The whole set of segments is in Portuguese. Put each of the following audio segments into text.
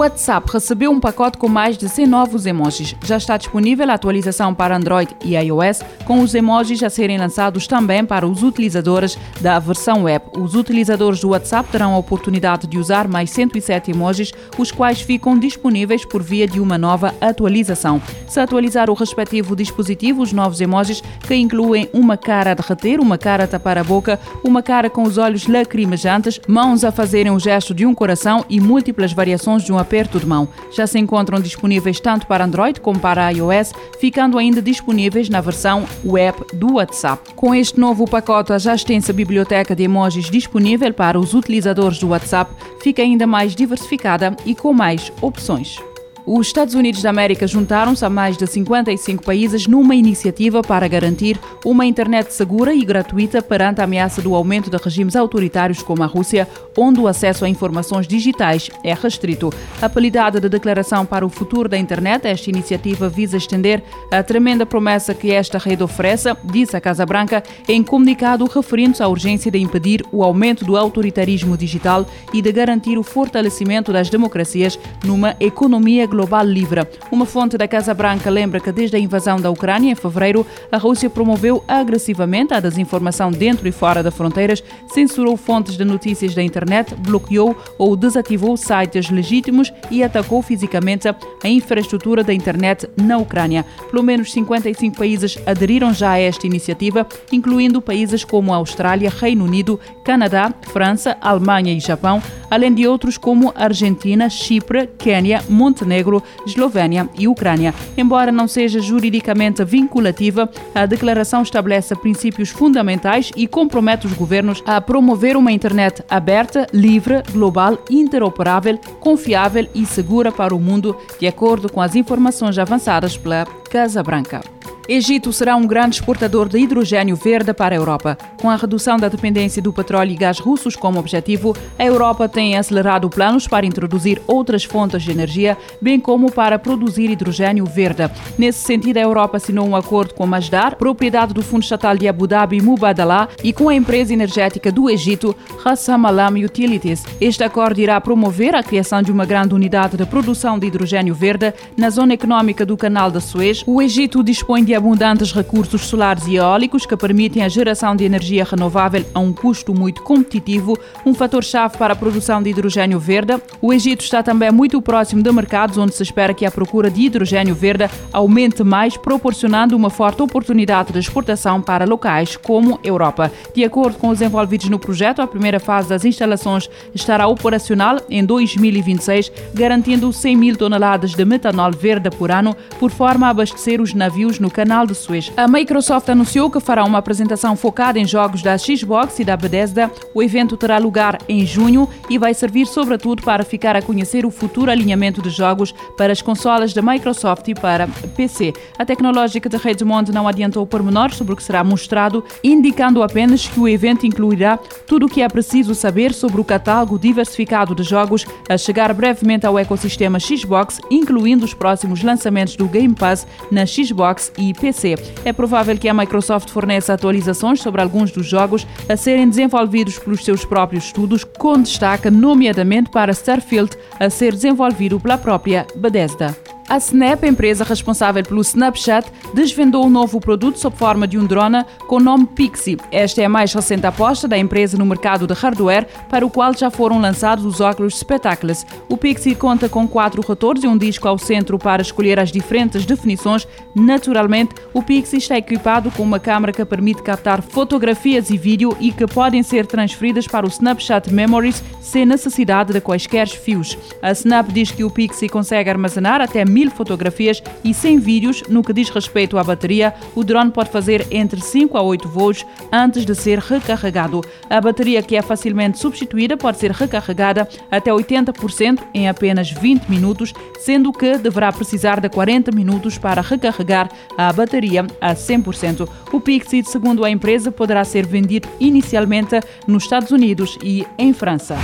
WhatsApp recebeu um pacote com mais de 100 novos emojis. Já está disponível a atualização para Android e iOS, com os emojis a serem lançados também para os utilizadores da versão web. Os utilizadores do WhatsApp terão a oportunidade de usar mais 107 emojis, os quais ficam disponíveis por via de uma nova atualização. Se atualizar o respectivo dispositivo, os novos emojis, que incluem uma cara a derreter, uma cara a tapar a boca, uma cara com os olhos lacrimejantes, mãos a fazerem o gesto de um coração e múltiplas variações de um aperto de mão. Já se encontram disponíveis tanto para Android como para iOS, ficando ainda disponíveis na versão web do WhatsApp. Com este novo pacote, a já extensa biblioteca de emojis disponível para os utilizadores do WhatsApp fica ainda mais diversificada e com mais opções. Os Estados Unidos da América juntaram-se a mais de 55 países numa iniciativa para garantir uma internet segura e gratuita perante a ameaça do aumento de regimes autoritários como a Rússia, onde o acesso a informações digitais é restrito. Apelidada de Declaração para o Futuro da Internet, esta iniciativa visa estender a tremenda promessa que esta rede oferece, disse a Casa Branca em comunicado referindo-se à urgência de impedir o aumento do autoritarismo digital e de garantir o fortalecimento das democracias numa economia global Livre. Uma fonte da Casa Branca lembra que desde a invasão da Ucrânia em fevereiro, a Rússia promoveu agressivamente a desinformação dentro e fora das fronteiras, censurou fontes de notícias da internet, bloqueou ou desativou sites legítimos e atacou fisicamente a infraestrutura da internet na Ucrânia. Pelo menos 55 países aderiram já a esta iniciativa, incluindo países como a Austrália, Reino Unido, Canadá, França, Alemanha e Japão, além de outros como Argentina, Chipre, Quênia, Montenegro Eslovénia e Ucrânia. Embora não seja juridicamente vinculativa, a declaração estabelece princípios fundamentais e compromete os governos a promover uma internet aberta, livre, global, interoperável, confiável e segura para o mundo, de acordo com as informações avançadas pela Casa Branca. Egito será um grande exportador de hidrogênio verde para a Europa. Com a redução da dependência do petróleo e gás russos como objetivo, a Europa tem acelerado planos para introduzir outras fontes de energia, bem como para produzir hidrogênio verde. Nesse sentido, a Europa assinou um acordo com a Masdar, propriedade do Fundo Estatal de Abu Dhabi Mubadala, e com a empresa energética do Egito, Rassam Alam Utilities. Este acordo irá promover a criação de uma grande unidade de produção de hidrogênio verde na zona económica do Canal da Suez. O Egito dispõe de abundantes recursos solares e eólicos que permitem a geração de energia renovável a um custo muito competitivo, um fator-chave para a produção de hidrogênio verde. O Egito está também muito próximo de mercados onde se espera que a procura de hidrogênio verde aumente mais, proporcionando uma forte oportunidade de exportação para locais como Europa. De acordo com os envolvidos no projeto, a primeira fase das instalações estará operacional em 2026, garantindo 100 mil toneladas de metanol verde por ano, por forma a abastecer os navios no canal Canal de Suez. A Microsoft anunciou que fará uma apresentação focada em jogos da Xbox e da Bethesda. O evento terá lugar em junho e vai servir sobretudo para ficar a conhecer o futuro alinhamento de jogos para as consolas da Microsoft e para PC. A tecnológica de Redmond não adiantou pormenores sobre o que será mostrado, indicando apenas que o evento incluirá tudo o que é preciso saber sobre o catálogo diversificado de jogos a chegar brevemente ao ecossistema Xbox, incluindo os próximos lançamentos do Game Pass na Xbox e PC. É provável que a Microsoft forneça atualizações sobre alguns dos jogos a serem desenvolvidos pelos seus próprios estudos, com destaque nomeadamente para Starfield, a ser desenvolvido pela própria Bethesda. A Snap, empresa responsável pelo Snapchat, desvendou um novo produto sob forma de um drone com o nome Pixie. Esta é a mais recente aposta da empresa no mercado de hardware, para o qual já foram lançados os óculos Spectacles. O Pixie conta com quatro rotores e um disco ao centro para escolher as diferentes definições. Naturalmente, o Pixie está equipado com uma câmera que permite captar fotografias e vídeo e que podem ser transferidas para o Snapchat Memories sem necessidade de quaisquer fios. A Snap diz que o Pixie consegue armazenar até mil fotografias e 100 vídeos. No que diz respeito à bateria, o drone pode fazer entre 5 a 8 voos antes de ser recarregado. A bateria, que é facilmente substituída, pode ser recarregada até 80% em apenas 20 minutos, sendo que deverá precisar de 40 minutos para recarregar a bateria a 100%. O Pixie, segundo a empresa, poderá ser vendido inicialmente nos Estados Unidos e em França.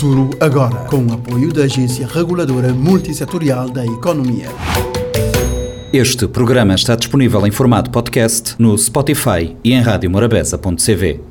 Futuro agora, com o apoio da Agência Reguladora Multissetorial da Economia. Este programa está disponível em formato podcast no Spotify e em radiomorabeza.cv.